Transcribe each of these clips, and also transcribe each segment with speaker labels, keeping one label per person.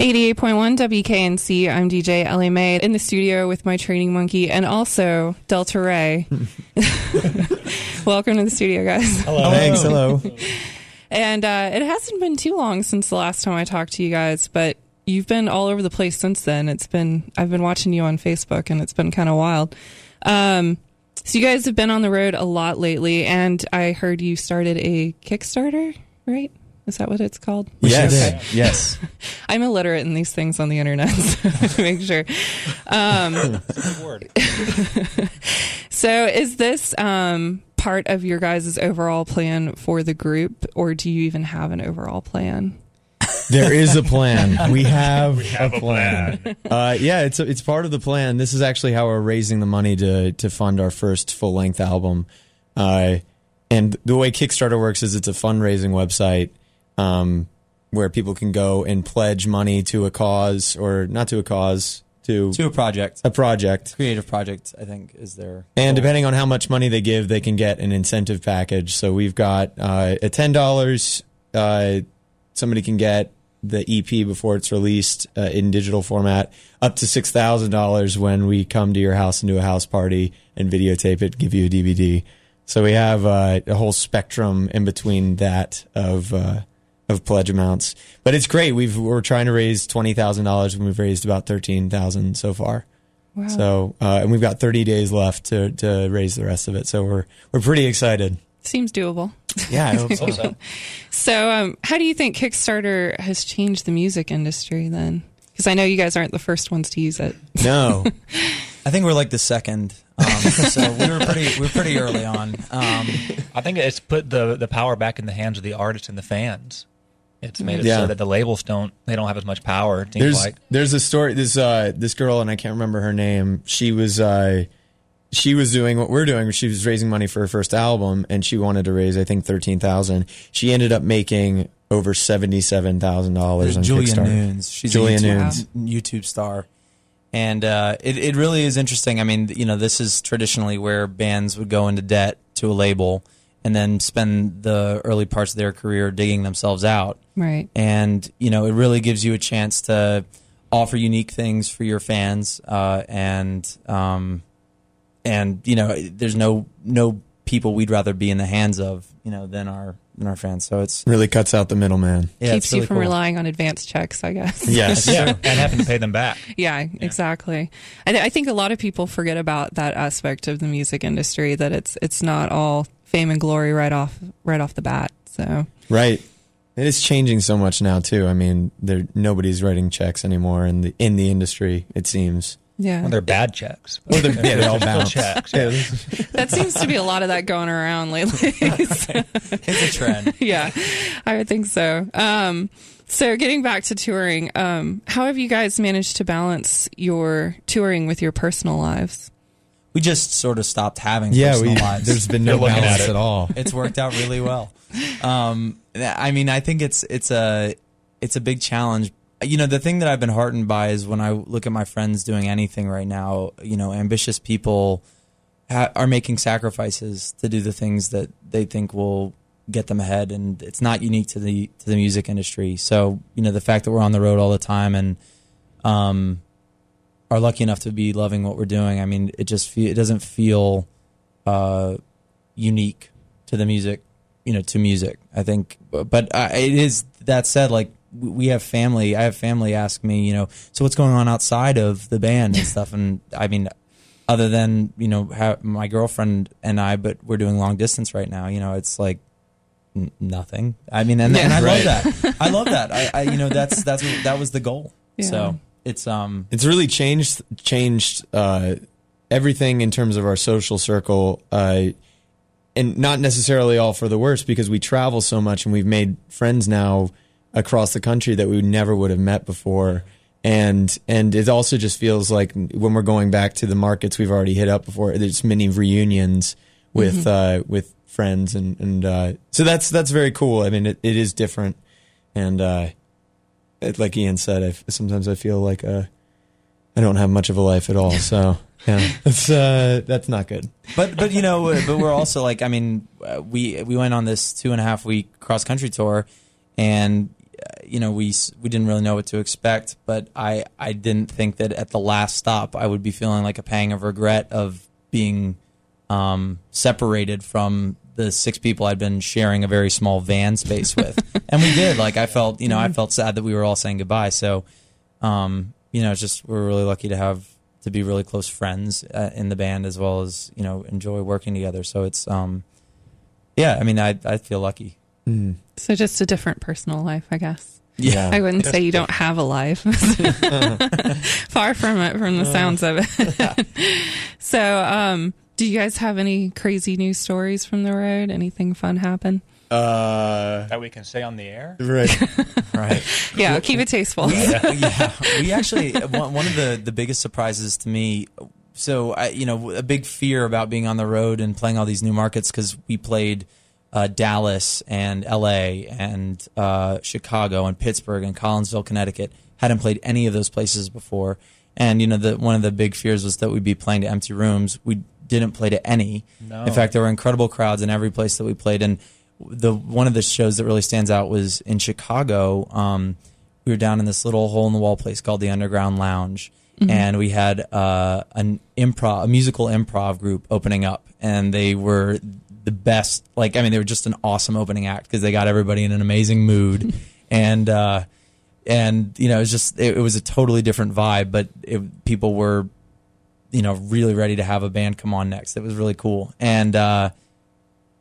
Speaker 1: 88.1 WKNC. I'm DJ Ellie Mae in the studio with my training monkey and also Delta Rae. Welcome to the studio, guys.
Speaker 2: Hello.
Speaker 3: Thanks. Hello.
Speaker 1: And uh, it hasn't been too long since the last time I talked to you guys, but you've been all over the place since then. It's been I've been watching you on Facebook, and it's been kind of wild. Um, so you guys have been on the road a lot lately, and I heard you started a Kickstarter, right? Is that what it's called?
Speaker 3: Yes. Yes.
Speaker 1: I'm illiterate in these things on the internet, so make sure. Um, so, is this um, part of your guys' overall plan for the group, or do you even have an overall plan?
Speaker 3: There is a plan. We have,
Speaker 2: We have a plan.
Speaker 3: Uh, yeah, it's it's part of the plan. This is actually how we're raising the money to to fund our first full length album. Uh, and the way Kickstarter works is it's a fundraising website um, where people can go and pledge money to a cause or not to a cause to
Speaker 4: to a project,
Speaker 3: a project.
Speaker 4: creative project. I think is there.
Speaker 3: And depending on how much money they give, they can get an incentive package. So we've got uh, at ten dollars, uh, somebody can get the EP before it's released uh, in digital format, up to six thousand dollars when we come to your house and do a house party and videotape it, give you a DVD. So we have uh, a whole spectrum in between that of uh, of pledge amounts. But it's great. We've we're trying to raise twenty thousand dollars, and we've raised about thirteen thousand so far.
Speaker 1: Wow.
Speaker 3: So, uh, and we've got 30 days left to, to raise the rest of it. So we're we're pretty excited.
Speaker 1: Seems doable.
Speaker 3: Yeah, I hope so.
Speaker 1: So, um, how do you think Kickstarter has changed the music industry then? Because I know you guys aren't the first ones to use it.
Speaker 3: no,
Speaker 4: I think we're like the second. Um, so we were pretty we were pretty early on. Um,
Speaker 2: I think it's put the the power back in the hands of the artists and the fans. It's made it
Speaker 3: Yeah.
Speaker 2: so that the labels don't they don't have as much power. It seems
Speaker 3: there's
Speaker 2: like
Speaker 3: there's a story. This uh this girl and I can't remember her name. She was uh she was doing what we're doing. She was raising money for her first album, and she wanted to raise I think thirteen thousand. She ended up making over seventy seven thousand dollars on
Speaker 4: Julia
Speaker 3: Kickstarter.
Speaker 4: Nunes. She's
Speaker 3: Julia
Speaker 4: a YouTube,
Speaker 3: Nunes.
Speaker 4: YouTube star. And uh, it, it really is interesting. I mean, you know, this is traditionally where bands would go into debt to a label and then spend the early parts of their career digging themselves out.
Speaker 1: Right.
Speaker 4: And, you know, it really gives you a chance to offer unique things for your fans. Uh, and, um, and, you know, there's no, no people we'd rather be in the hands of, you know, than our, than our fans. So it's,
Speaker 3: Really cuts out the middleman.
Speaker 4: yeah,
Speaker 1: Keeps
Speaker 4: it's
Speaker 1: you from
Speaker 4: cool.
Speaker 1: relying on advance checks, I guess.
Speaker 3: Yes.
Speaker 2: yeah, and having to pay them back.
Speaker 1: Yeah, exactly. I, th- I think a lot of people forget about that aspect of the music industry that it's it's not all fame and glory right off right off the bat. So
Speaker 3: Right. It is changing so much now too. I mean, there nobody's writing checks anymore in the in the industry. It seems.
Speaker 1: yeah,
Speaker 2: Well, they're bad checks.
Speaker 3: Or they're, yeah, they all
Speaker 2: Still
Speaker 3: bounce.
Speaker 2: checks.
Speaker 1: that seems to be a lot of that going around lately. So,
Speaker 4: It's a trend.
Speaker 1: yeah, I would think so. Um, so getting back to touring, um, how have you guys managed to balance your touring with your personal lives?
Speaker 4: we just sort of stopped having
Speaker 3: Yeah,
Speaker 4: personal
Speaker 3: we,
Speaker 4: lives.
Speaker 3: there's been no
Speaker 2: You're at
Speaker 3: balance at all.
Speaker 4: it's worked out really well. Um, I mean, I think it's it's a it's a big challenge. You know, the thing that I've been heartened by is when I look at my friends doing anything right now. You know, ambitious people ha- are making sacrifices to do the things that they think will get them ahead, and it's not unique to the to the music industry. So, you know, the fact that we're on the road all the time and um, are lucky enough to be loving what we're doing. I mean, it just fe- it doesn't feel uh, unique to the music, you know, to music. I think, but uh, it is that said, like we have family. I have family ask me, you know, so what's going on outside of the band and stuff. And I mean, other than you know, ha- my girlfriend and I, but we're doing long distance right now. You know, it's like n- nothing. I mean, and, and I
Speaker 3: Right.
Speaker 4: love that. I love that. I, I you know, that's that's that was the goal.
Speaker 1: Yeah.
Speaker 4: So it's um
Speaker 3: It's really changed changed uh, everything in terms of our social circle, uh, and not necessarily all for the worse because we travel so much and we've made friends now across the country that we never would have met before. And and it also just feels like when we're going back to the markets we've already hit up before, there's many reunions with uh, with friends and and uh, so that's that's very cool. I mean, it, it is different, and uh, it, like Ian said, I, sometimes I feel like uh, I don't have much of a life at all. So yeah, that's uh, that's not good.
Speaker 4: but but you know but we're also like i mean uh, we we went on this two and a half week cross country tour and you know, we we didn't really know what to expect, but I I didn't think that at the last stop I would be feeling like a pang of regret of being um, separated from the six people I'd been sharing a very small van space with, and we did. Like I felt, you know, I felt sad that we were all saying goodbye. So, um, you know, it's just we're really lucky to have to be really close friends uh, in the band as well as you know enjoy working together. So it's um, yeah, I mean, I I feel lucky.
Speaker 3: Mm.
Speaker 1: So just a different personal life, I guess.
Speaker 3: Yeah.
Speaker 1: I wouldn't say you don't have a life. Far from it, from the sounds of it. so, um, do you guys have any crazy news stories from the road? Anything fun happen?
Speaker 3: Uh,
Speaker 2: That we can say on the air.
Speaker 3: right.
Speaker 4: Right.
Speaker 1: Yeah, keep it tasteful.
Speaker 4: yeah, we actually one, one of the the biggest surprises to me. So I, you know, a big fear about being on the road and playing all these new markets because we played uh, Dallas and L.A. and uh, Chicago and Pittsburgh and Collinsville, Connecticut. Hadn't played any of those places before, and you know, the one of the big fears was that we'd be playing to empty rooms. We didn't play to any.
Speaker 2: No.
Speaker 4: In fact, there were incredible crowds in every place that we played. And the one of the shows that really stands out was in Chicago. Um, we were down in this little hole in the wall place called the Underground Lounge, and we had uh, an improv, a musical improv group opening up, and they were the best. Like, I mean, they were just an awesome opening act because they got everybody in an amazing mood, and uh, and you know, it was just it, it was a totally different vibe. But it, people were, you know, really ready to have a band come on next. It was really cool, and uh,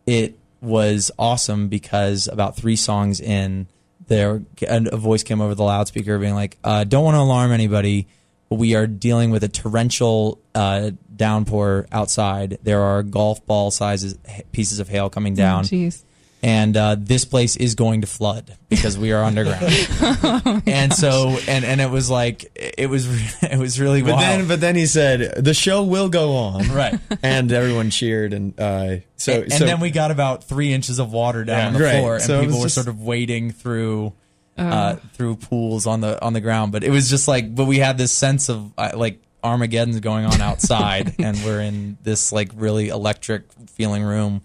Speaker 4: it was awesome because about three songs in, there a voice came over the loudspeaker being like, uh, "Don't want to alarm anybody, but we are dealing with a torrential uh, downpour outside. There are golf ball sizes pieces of hail coming down."
Speaker 1: Jeez.
Speaker 4: And uh, this place is going to flood because we are underground. and so, and and it was like it was it was really
Speaker 3: But
Speaker 4: wild.
Speaker 3: then, but then he said the show will go on,
Speaker 4: right.
Speaker 3: and everyone cheered, and uh, so
Speaker 4: and, and
Speaker 3: so
Speaker 4: then we got about three inches of water down
Speaker 2: Yeah.
Speaker 4: on the
Speaker 3: Right.
Speaker 4: floor, and
Speaker 3: So
Speaker 4: people
Speaker 3: was
Speaker 4: were
Speaker 3: just-
Speaker 4: sort of wading through.
Speaker 1: Oh.
Speaker 4: Uh, through pools on the on the ground, but it was just like, but we had this sense of uh, like Armageddon's going on outside, and we're in this like really electric feeling room,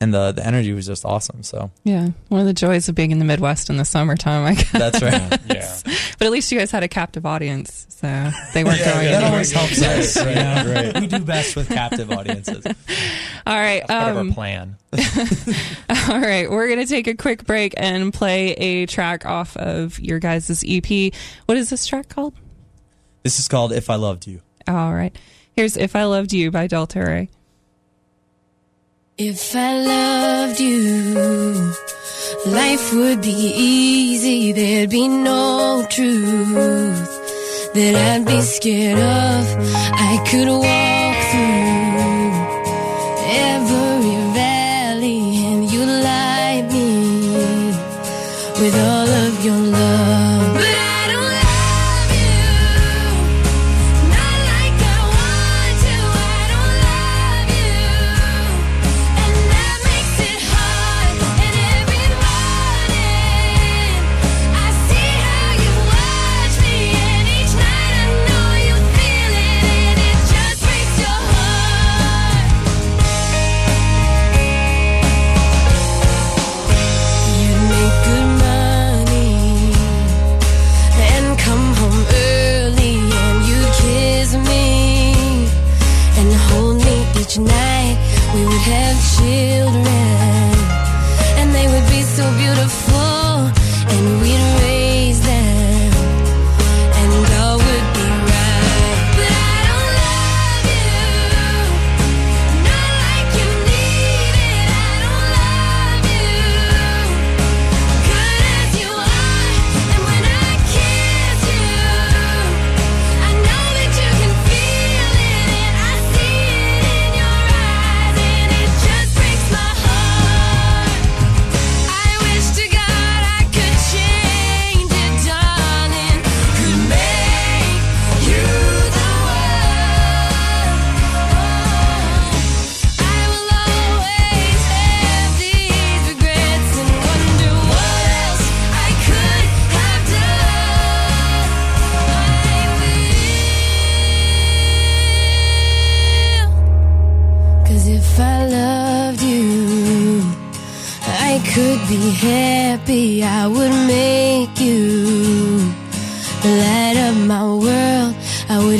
Speaker 4: and the the energy was just awesome. So
Speaker 1: Yeah, one of the joys of being in the Midwest in the summertime, I guess.
Speaker 4: that's right.
Speaker 2: Yeah.
Speaker 1: But at least you guys had a captive audience, so they weren't going
Speaker 4: that
Speaker 1: anywhere.
Speaker 4: always helps us. you know?
Speaker 3: right.
Speaker 4: We do best with captive audiences.
Speaker 1: All right,
Speaker 2: Part of
Speaker 1: um,
Speaker 2: our plan.
Speaker 1: all right. We're gonna take a quick break and play a track off of your guys' EP. What is this track called?
Speaker 4: This is called "If I Loved You."
Speaker 1: All right. Here's "If I Loved You" by Delta Rae.
Speaker 5: If I loved you, life would be easy. There'd be no truth that I'd be scared of. I could walk through every valley and you'd light me with all of your love.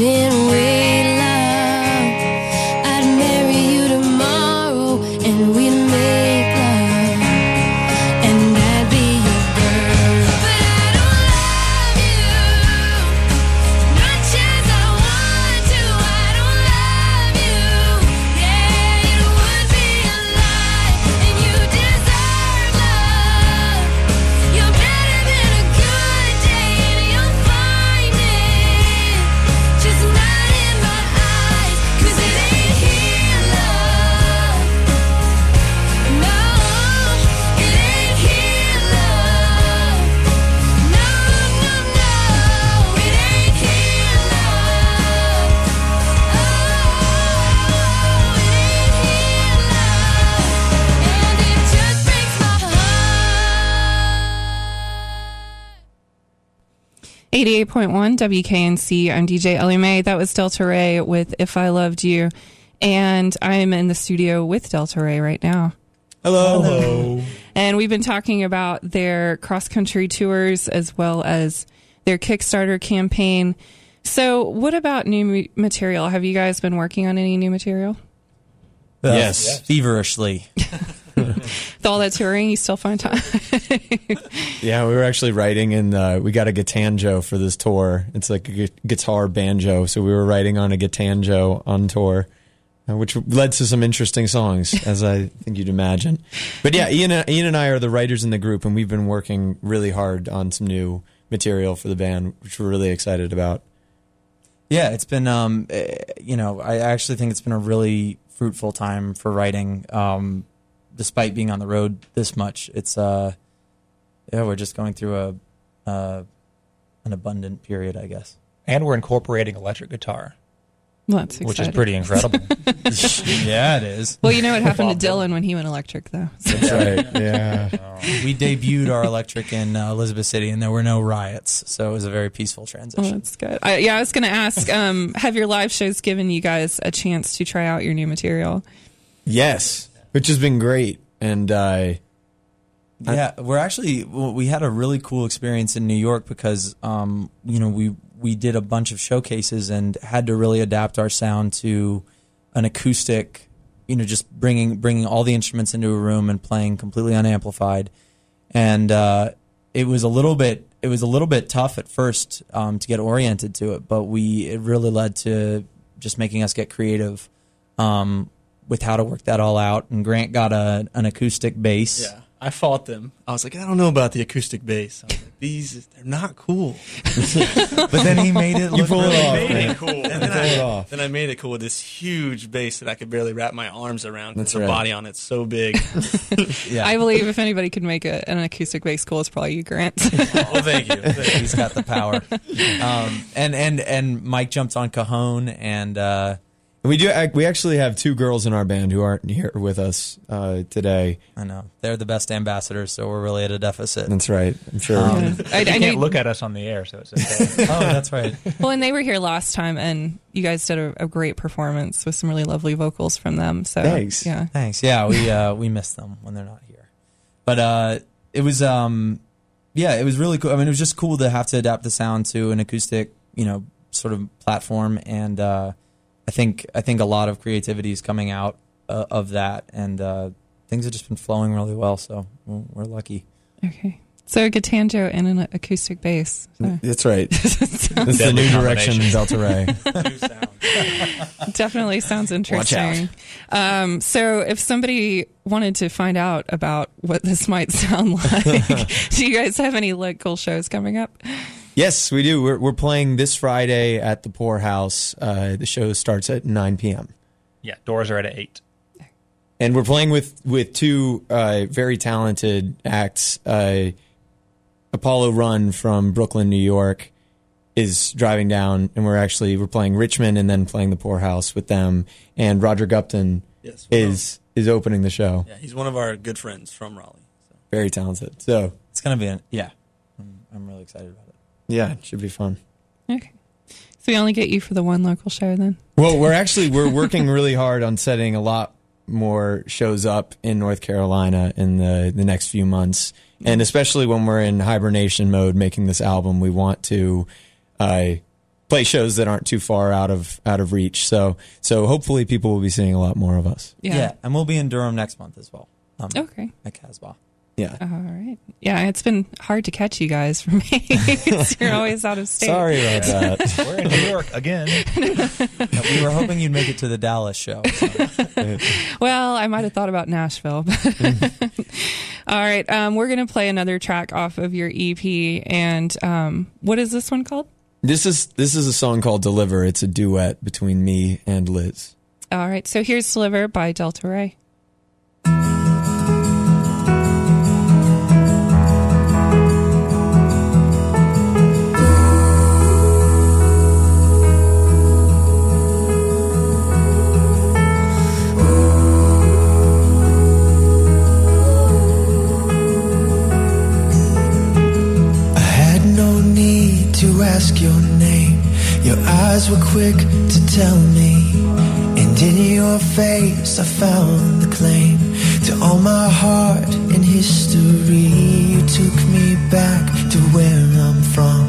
Speaker 5: I
Speaker 1: 88.1 WKNC. I'm DJ Ellie Mae. That was Delta Rae with If I Loved You. And I'm in the studio with Delta Rae right now.
Speaker 3: Hello. Hello.
Speaker 1: And we've been talking about their cross country tours as well as their Kickstarter campaign. So, what about new material? Have you guys been working on any new material?
Speaker 4: Uh,
Speaker 3: Yes.
Speaker 4: feverishly.
Speaker 1: With all that touring, you still find time?
Speaker 3: Yeah, we were actually writing, and uh, we got a Gitanjo for this tour. It's like a gu- guitar banjo, so we were writing on a Gitanjo on tour, uh, which led to some interesting songs, as I think you'd imagine. But yeah, Ian, Ian and I are the writers in the group, and we've been working really hard on some new material for the band, which we're really excited about.
Speaker 4: Yeah, it's been um, eh, you know, I actually think it's been a really fruitful time for writing. Um, despite being on the road this much, it's uh, yeah, we're just going through a uh, an abundant period, I guess.
Speaker 2: And we're incorporating electric guitar,
Speaker 1: well, that's
Speaker 2: which is pretty incredible.
Speaker 4: yeah, it is.
Speaker 1: Well, you know what happened to
Speaker 2: Dylan.
Speaker 1: Dylan when he went electric, though. So-
Speaker 3: That's right. Yeah.
Speaker 4: We debuted our electric in uh, Elizabeth City, and there were no riots, so it was a very peaceful
Speaker 1: Oh,
Speaker 4: transition.
Speaker 1: that's good. I, yeah, I was going to ask um, have your live shows given you guys a chance to try out your new material?
Speaker 3: Yes, which has been great, and uh,
Speaker 4: Yeah, we're actually we had a really cool experience in New York because um, you know we we did a bunch of showcases and had to really adapt our sound to an acoustic, you know, just bringing bringing all the instruments into a room and playing completely unamplified, and uh, it was a little bit it was a little bit tough at first um, to get oriented to it, but we it really led to just making us get creative um, with how to work that all out. And Grant got a an acoustic bass.
Speaker 6: Yeah, I fought them. I was like, I don't know about the acoustic bass. I was like, These, they're not cool.
Speaker 4: But then he made it look
Speaker 3: pull it
Speaker 4: really
Speaker 3: off,
Speaker 4: cool.
Speaker 6: made it cool. And then, I,
Speaker 3: off.
Speaker 6: then I made it cool with this huge bass that I could barely wrap my arms around. 'cause
Speaker 3: That's
Speaker 6: the
Speaker 3: right.
Speaker 6: body on it's so big.
Speaker 4: Yeah.
Speaker 1: I believe if anybody could make a, an acoustic bass cool, it's probably you, Grant.
Speaker 6: oh, thank you. Thank you.
Speaker 4: He's got the power. Um, and and and Mike jumped on Cajon and uh,
Speaker 3: we do. We actually have two girls in our band who aren't here with us uh, today.
Speaker 4: I know they're the best ambassadors, so we're really at a deficit.
Speaker 3: That's right. I'm sure.
Speaker 1: I,
Speaker 2: you
Speaker 1: I
Speaker 2: can't
Speaker 1: know,
Speaker 2: look at us on the air, so it's okay.
Speaker 4: oh, that's right.
Speaker 1: well, and they were here last time, and you guys did a, a great performance with some really lovely vocals from them. So
Speaker 3: Thanks.
Speaker 1: Yeah.
Speaker 4: Thanks. Yeah, we uh, we miss them when they're not here. But uh, it was um, yeah, it was really cool. I mean, it was just cool to have to adapt the sound to an acoustic, you know, sort of platform. And uh, I think I think a lot of creativity is coming out uh, of that, and uh, things have just been flowing really well. So we're, we're lucky.
Speaker 1: Okay. So a Gitanjo and an acoustic bass. So
Speaker 3: That's right. That's the
Speaker 2: Deadly
Speaker 3: new direction,
Speaker 2: combination.
Speaker 3: Delta
Speaker 6: Rae. Sound.
Speaker 1: definitely sounds interesting. Um, so if somebody wanted to find out about what this might sound like, do you guys have any local shows coming up?
Speaker 3: Yes, we do. We're, we're playing this Friday at the Poorhouse. Uh, the show starts at 9 p.m.
Speaker 2: yeah, doors are at eight.
Speaker 3: and we're playing with with two uh, very talented acts. Uh, Apollo Run from Brooklyn, New York, is driving down, and we're actually we're playing Richmond and then playing the Poorhouse with them. And Roger Gupton
Speaker 6: Yes.
Speaker 3: is is opening the show.
Speaker 6: Yeah, he's one of our good friends from Raleigh. So.
Speaker 3: Very talented. So
Speaker 4: It's gonna be an, yeah. I'm, I'm really excited about it.
Speaker 3: Yeah, it should be fun.
Speaker 1: Okay. So we only get you for the one local show then?
Speaker 3: Well, we're actually we're working really hard on setting a lot more shows up in North Carolina in the the next few months, and especially when we're in hibernation mode making this album, we want to uh, play shows that aren't too far out of out of reach. So so hopefully people will be seeing a lot more of us.
Speaker 1: Yeah.
Speaker 4: yeah and we'll be in Durham next month as well. Um,
Speaker 1: Okay.
Speaker 4: At Casbah.
Speaker 3: Yeah.
Speaker 1: All right. Yeah, it's been hard to catch you guys for me. You're always out of state.
Speaker 3: Sorry about that.
Speaker 2: We're in New York again.
Speaker 4: We were hoping you'd make it to the Dallas show. so.
Speaker 1: Well, I might have thought about Nashville. All right. Um, we're going to play another track off of your EP. And um, what is this one called?
Speaker 3: this is this is a song called "Deliver." It's a duet between me and Liz.
Speaker 1: All right. So here's Deliver by Delta
Speaker 5: Rae. Ask your name. Your eyes were quick to tell me. And in your face, I found the claim to all my heart and history. You took me back to where I'm from.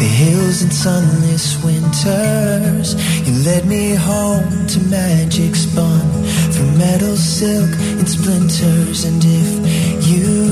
Speaker 5: The hills and sunless winters. You led me home to magic spun from metal, silk, and splinters. And if you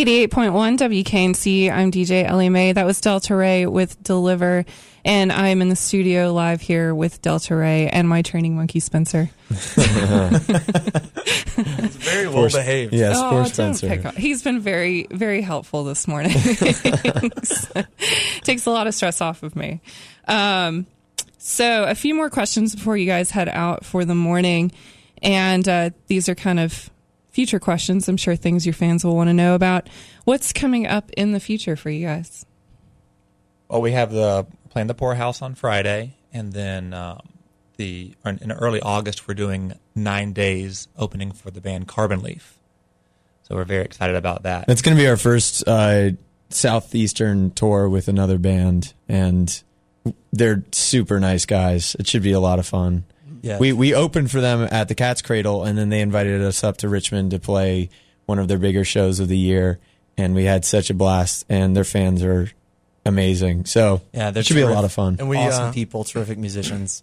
Speaker 1: 88.1 WKNC. I'm DJ Ellie May. That was Delta Rae with Deliver. And I'm in the studio live here with Delta Rae and my training monkey, Spencer.
Speaker 2: it's very well behaved.
Speaker 3: Yes,
Speaker 1: oh,
Speaker 3: Spencer.
Speaker 1: He's been very, very helpful this morning. Takes a lot of stress off of me. Um, so, a few more questions before you guys head out for the morning. And uh, these are kind of future questions. I'm sure things your fans will want to know about. What's coming up in the future for you guys?
Speaker 2: Well, we have the playing the poorhouse on Friday, and then um, the in in early August we're doing nine days opening for the band Carbon Leaf. So we're very excited about that.
Speaker 3: That's going to be our first uh, southeastern tour with another band, and they're super nice guys. It should be a lot of fun.
Speaker 4: Yeah.
Speaker 3: We we opened for them at the Cat's Cradle, and then they invited us up to Richmond to play one of their bigger shows of the year, and we had such a blast. And their fans are amazing, so
Speaker 4: Yeah, they're
Speaker 3: it should be a lot of fun.
Speaker 6: And we
Speaker 4: awesome
Speaker 6: uh,
Speaker 4: people, terrific musicians.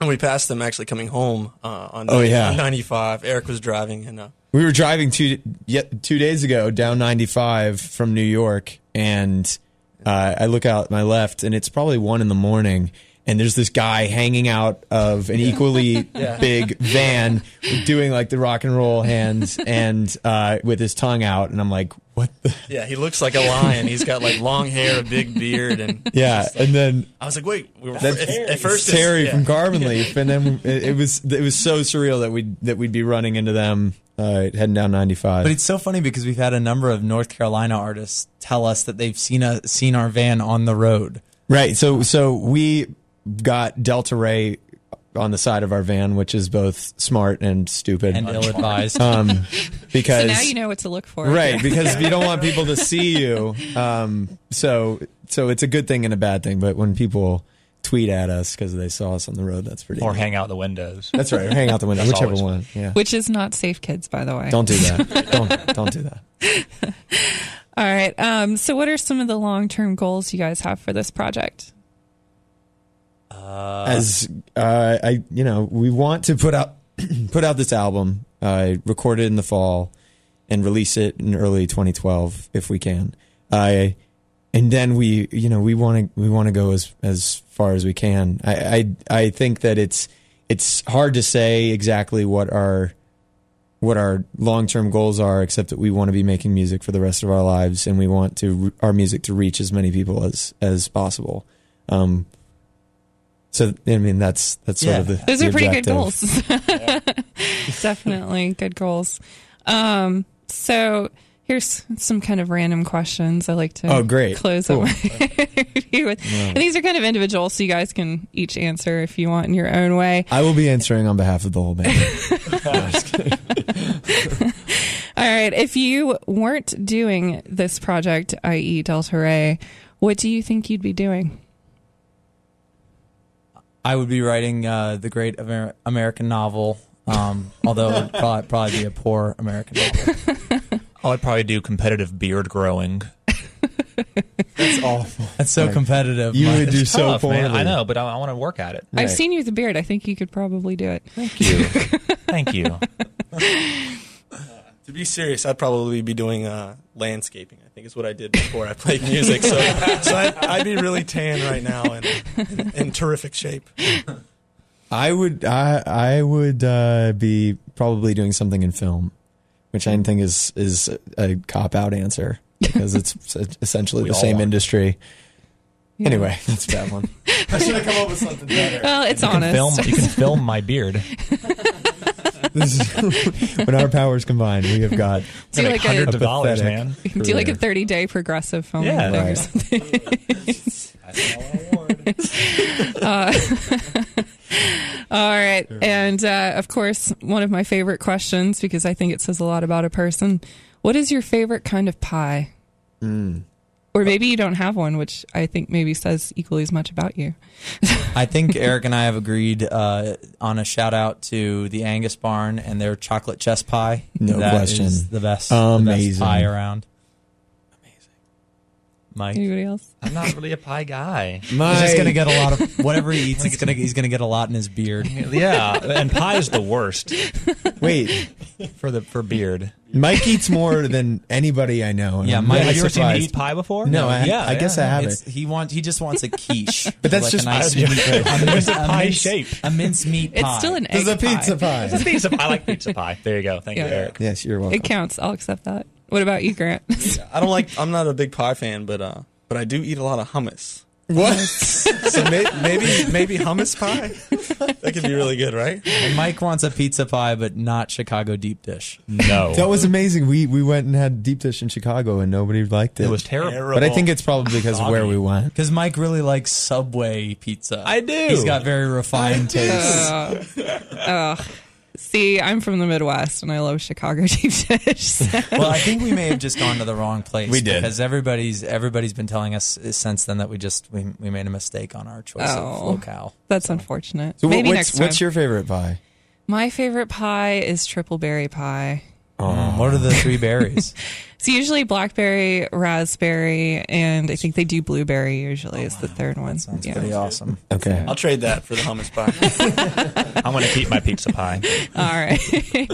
Speaker 6: and we passed them actually coming home uh, on
Speaker 3: Oh, yeah.
Speaker 6: 95. Eric was driving and uh,
Speaker 3: We were driving two yet two days ago down 95 from New York, and uh, I look out my left, and it's probably one in the morning, and there's this guy hanging out of an equally big van doing like the rock and roll hands and uh, with his tongue out, and I'm like, what? The?
Speaker 6: yeah, he looks like a lion. He's got like long hair, a big beard, and
Speaker 3: Yeah, and then
Speaker 6: I was like, wait, we were
Speaker 3: That's
Speaker 6: at, at first
Speaker 3: Terry
Speaker 6: yeah.
Speaker 3: from Carbon Leaf, and then it, it was it was so surreal that we would that we'd be running into them uh, heading down 95.
Speaker 4: But it's so funny because we've had a number of North Carolina artists tell us that they've seen a seen our van on the road.
Speaker 3: Right. So so we got Delta Rae on the side of our van, which is both smart and stupid.
Speaker 4: and ill advised.
Speaker 3: um, because
Speaker 1: So now you know what to look for.
Speaker 3: right because you don't want people to see you. Um, so so it's a good thing and a bad thing. But when people tweet at us because they saw us on the road, that's pretty.
Speaker 2: Or
Speaker 3: neat.
Speaker 2: hang out the windows.
Speaker 3: That's right. Or hang out the window,
Speaker 2: That's
Speaker 3: whichever
Speaker 2: always
Speaker 3: one. Yeah.
Speaker 1: Which is not safe, kids, by the way.
Speaker 3: Don't do that. don't don't do that.
Speaker 1: All right. Um, so, what are some of the long term goals you guys have for this project?
Speaker 3: As uh, I, you know, we want to put out put out this album, uh, record it in the fall, and release it in early 2012 if we can. Uh, and then we, you know, we want to we want to go as as far as we can. I, I I think that it's it's hard to say exactly what our what our long term goals are, except that we want to be making music for the rest of our lives, and we want to our music to reach as many people as as possible. Um, so I mean that's that's sort
Speaker 4: Yeah.
Speaker 3: of the
Speaker 1: Those
Speaker 3: the
Speaker 1: are pretty
Speaker 3: objective.
Speaker 1: good goals. Definitely good goals. Um, so, here's some kind of random questions I like to
Speaker 3: Oh, great.
Speaker 1: close
Speaker 3: Cool.
Speaker 1: up my interview with. And these are kind of individual, so you guys can each answer if you want in your own way.
Speaker 3: I will be answering on behalf of the whole band.
Speaker 1: All right. If you weren't doing this project, i.e., Delta Rae, what do you think you'd be doing?
Speaker 4: I would be writing uh, the great Amer- American novel, um, although it would probably, probably be a poor American novel.
Speaker 2: Oh, I'd probably do competitive beard growing.
Speaker 3: That's awful.
Speaker 4: That's so competitive.
Speaker 3: You
Speaker 4: Mike.
Speaker 3: would do so
Speaker 2: tough,
Speaker 3: poorly.
Speaker 2: man. I know, but I, I want to work at it.
Speaker 3: Right.
Speaker 1: I've seen you with a beard. I think you could probably do it.
Speaker 2: Thank you. Thank you.
Speaker 6: To be serious, I'd probably be doing uh, landscaping. I think is what I did before I played music. So, so I'd, I'd be really tan right now and in, in terrific shape.
Speaker 3: I would I I would uh, be probably doing something in film, which I think is is a cop out answer because it's essentially
Speaker 2: We
Speaker 3: the same
Speaker 2: are.
Speaker 3: industry.
Speaker 1: Yeah.
Speaker 3: Anyway, that's a bad one. I should have come up with something better.
Speaker 1: Well, it's
Speaker 2: You can
Speaker 1: honest.
Speaker 2: film. You can film my beard.
Speaker 3: This is, when our powers combine, we have got
Speaker 1: do
Speaker 2: Like
Speaker 1: like a
Speaker 2: hundreds of dollars,
Speaker 3: pathetic-
Speaker 2: man.
Speaker 1: do like a 30 day progressive filming
Speaker 2: Yeah,
Speaker 1: thing or
Speaker 3: right.
Speaker 1: something. Uh, all right. And uh, of course, one of my favorite questions, because I think it says a lot about a person. What is your favorite kind of pie?
Speaker 3: Mm.
Speaker 1: Or maybe you don't have one, which I think maybe says equally as much about you.
Speaker 4: I think Eric and I have agreed uh, on a shout out to the Angus Barn and their chocolate chess pie.
Speaker 3: No
Speaker 4: That
Speaker 3: question.
Speaker 4: is the best, the
Speaker 3: Amazing.
Speaker 4: best pie around. Amazing, Mike.
Speaker 1: Anybody else?
Speaker 2: I'm not really a pie guy.
Speaker 3: My,
Speaker 4: He's just gonna get a lot of whatever he eats. He's gonna he's gonna get a lot in his beard
Speaker 2: Yeah, and pie is the worst
Speaker 3: wait.
Speaker 2: for the for beard.
Speaker 3: Mike eats more than anybody I know.
Speaker 4: Yeah,
Speaker 3: I'm
Speaker 4: Mike,
Speaker 3: really
Speaker 2: Have you ever seen me eat pie before?
Speaker 3: No, I,
Speaker 2: yeah,
Speaker 3: I guess I haven't.
Speaker 4: It's, he wants he just wants a quiche,
Speaker 3: But that's
Speaker 4: like
Speaker 3: just-
Speaker 4: a nice
Speaker 2: Yeah.
Speaker 4: meat, a, mince,
Speaker 2: a pie
Speaker 4: mince-
Speaker 2: shape.
Speaker 4: a mincemeat pie.
Speaker 1: It's still an egg
Speaker 3: It's a pizza
Speaker 1: pie.
Speaker 3: pie.
Speaker 2: It's a pizza. I like pizza pie. There you go. Thank
Speaker 1: Yeah.
Speaker 2: you, Eric.
Speaker 3: Yes, you're welcome.
Speaker 1: It counts. I'll accept that. What about you, Grant?
Speaker 6: I don't like. I'm not a big pie fan, but uh, but I do eat a lot of hummus.
Speaker 3: What?
Speaker 6: So may, maybe maybe hummus pie. That could be really good, right?
Speaker 4: And Mike wants a pizza pie, but not Chicago deep dish.
Speaker 2: No,
Speaker 3: That was amazing. We we went and had deep dish in Chicago and nobody liked it.
Speaker 2: it was terrible.
Speaker 3: but I think it's probably because of where we went.
Speaker 4: Because Mike really likes Subway pizza.
Speaker 2: I do.
Speaker 4: He's got very refined taste.
Speaker 1: Uh, ugh. See, I'm from the Midwest and I love Chicago deep dish. so-
Speaker 4: Well, I think we may have just gone to the wrong place.
Speaker 3: We did.
Speaker 4: because everybody's everybody's been telling us since then that we just we, we made a mistake on our choice of
Speaker 1: Oh.
Speaker 4: locale.
Speaker 1: That's unfortunate.
Speaker 3: So
Speaker 1: Maybe
Speaker 3: what's,
Speaker 1: next time.
Speaker 3: what's your favorite pie?
Speaker 1: My favorite pie is triple berry pie.
Speaker 4: Um, what are the three berries?
Speaker 1: It's usually blackberry, raspberry, and I think they do blueberry usually is the third one.
Speaker 4: Sounds
Speaker 1: Yeah.
Speaker 4: pretty awesome.
Speaker 3: Okay.
Speaker 6: I'll trade that for the hummus pie.
Speaker 2: I'm going to keep my pizza pie.
Speaker 1: All right.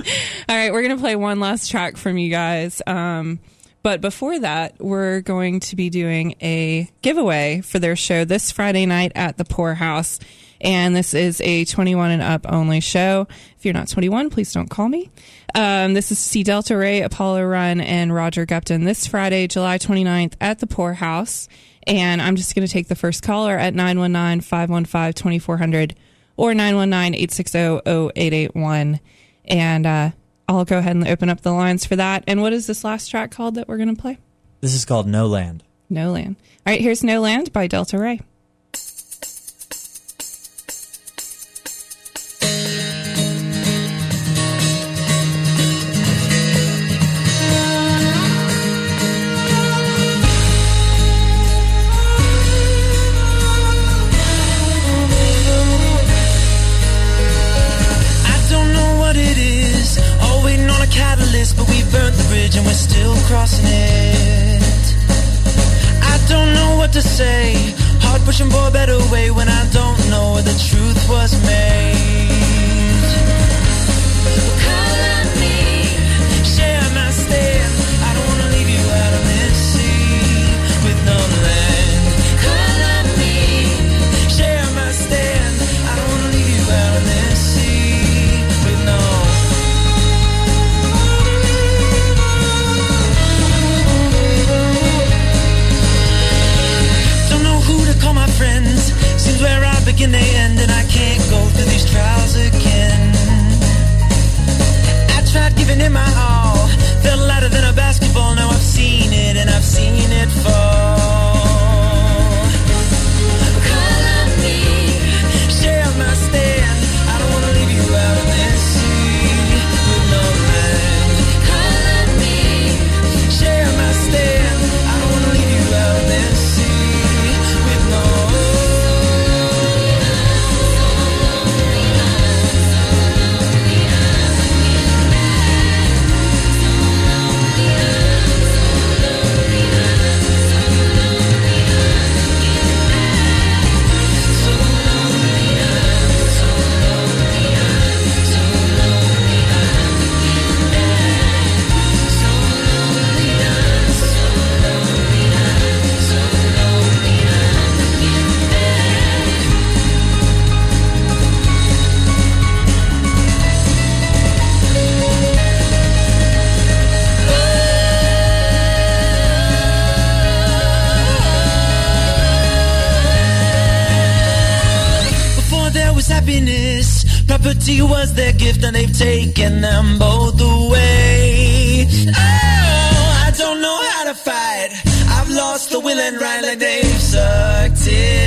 Speaker 1: All right. We're going to play one last track from you guys. Um, but before that, we're going to be doing a giveaway for their show this Friday night at the Poorhouse. And this is a 21 and up only show. If you're not 21, please don't call me. Um, this is C Delta Rae, Apollo Run, and Roger Gupton this Friday, July 29th at the Poorhouse. And I'm just going to take the first caller at 919 515 2400 or 919 860 0881. And uh, I'll go ahead and open up the lines for that. And what is this last track called that we're going to play?
Speaker 4: This is called No Land.
Speaker 1: No Land. All right, here's No Land by Delta
Speaker 7: Rae. and they've taken them both away. Oh, I don't know how to fight. I've lost the will and right like they've sucked it.